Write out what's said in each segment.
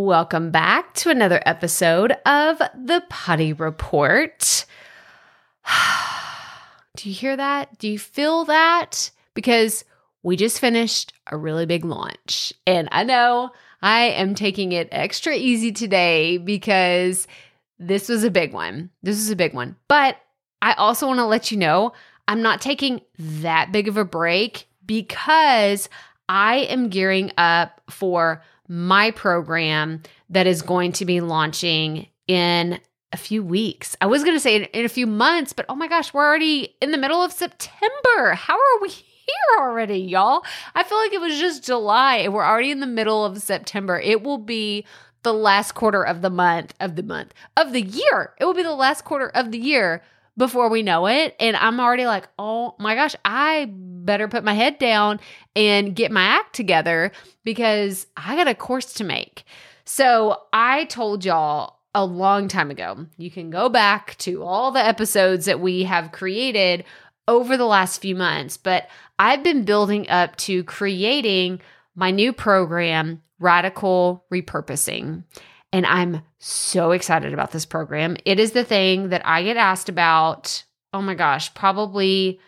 Welcome back to another episode of the Proffitt Report. Do you hear that? Do you feel that? Because we just finished a really big launch. And I know I am taking it extra easy today because this was a big one. This is a big one. But I also want to let you know I'm not taking that big of a break because I am gearing up for my program that is going to be launching in a few weeks. I was going to say in, in, a few months, but oh my gosh, we're already in the middle of September. How are we here already, y'all? I feel like it was just July and we're already in the middle of September. It will be the last quarter of the month, of the month, of the year. It will be the last quarter of the year before we know it. And I'm already like, oh my gosh, I better put my head down and get my act together because I got a course to make. So I told y'all a long time ago, you can go back to all the episodes that we have created over the last few months, but I've been building up to creating my new program, Radical Repurposing. And I'm so excited about this program. It is the thing that I get asked about, oh my gosh, probably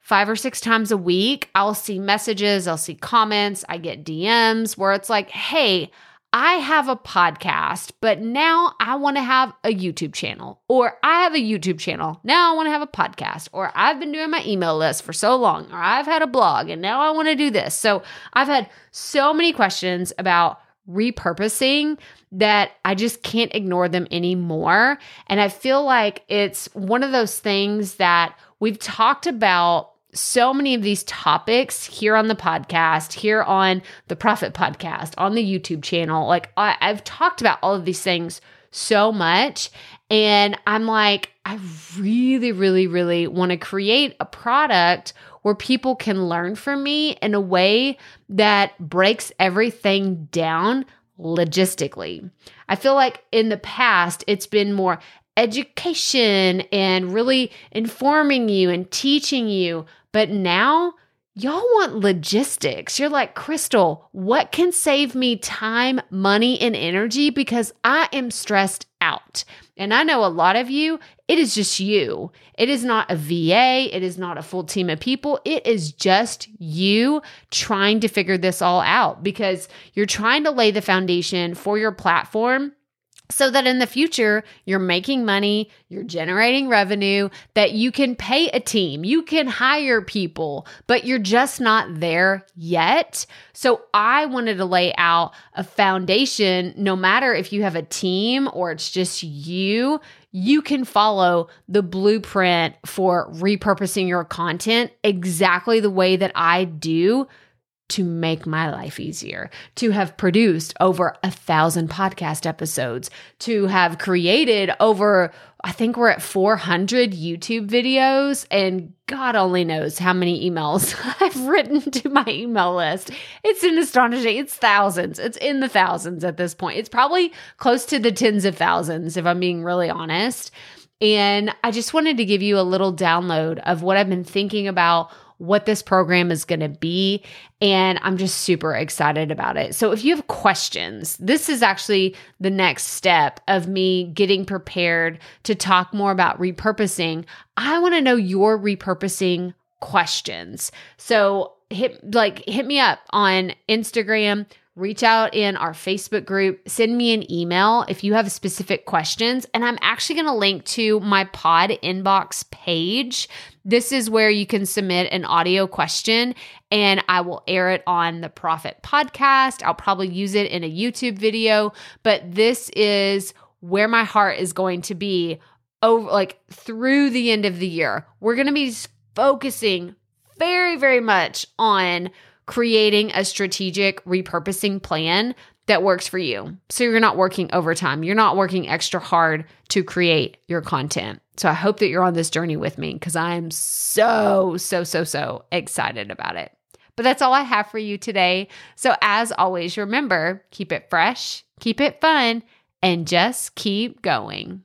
five or six times a week. I'll see messages, I'll see comments, I get DMs where it's like, hey, I have a podcast, but now I want to have a YouTube channel, or I have a YouTube channel. Now I want to have a podcast, or I've been doing my email list for so long, or I've had a blog and now I want to do this. So I've had so many questions about repurposing that I just can't ignore them anymore. And I feel like it's one of those things that we've talked about so many of these topics here on the podcast, here on the Proffitt Podcast, on the YouTube channel. Like I, have talked about all of these things so much. And I'm like, I really, really, really want to create a product where people can learn from me in a way that breaks everything down logistically. I feel like in the past, it's been more education and really informing you and teaching you. But now, y'all want logistics. You're like, Krystal, what can save me time, money, and energy? Because I am stressed out. And I know a lot of you, it is just you. It is not a VA, it is not a full team of people. It is just you trying to figure this all out because you're trying to lay the foundation for your platform so that in the future you're making money, you're generating revenue, that you can pay a team, you can hire people, but you're just not there yet. So I wanted to lay out a foundation no matter if you have a team or it's just you, you can follow the blueprint for repurposing your content exactly the way that I do to make my life easier, to have produced over a thousand podcast episodes, to have created over, I think we're at 400 YouTube videos, and God only knows how many emails I've written to my email list. It's an astonishing, it's thousands. It's in the thousands at this point. It's probably close to the tens of thousands, if I'm being really honest. And I just wanted to give you a little download of what I've been thinking about what this program is going to be. And I'm just super excited about it. So, if you have questions, this is actually the next step of me getting prepared to talk more about repurposing. I want to know your repurposing questions. So, hit like hit me up on Instagram reach out in our Facebook group, send me an email if you have specific questions. And I'm actually going to link to my pod inbox page. This is where you can submit an audio question and I will air it on the Proffitt podcast. I'll probably use it in a YouTube video, but this is where my heart is going to be over like through the end of the year. We're going to be focusing very very much on creating a strategic repurposing plan that works for you. So you're not working overtime, you're not working extra hard to create your content. So I hope that you're on this journey with me because I am so, so, so, so excited about it. But that's all I have for you today. So as always, remember keep it fresh, keep it fun, and just keep going.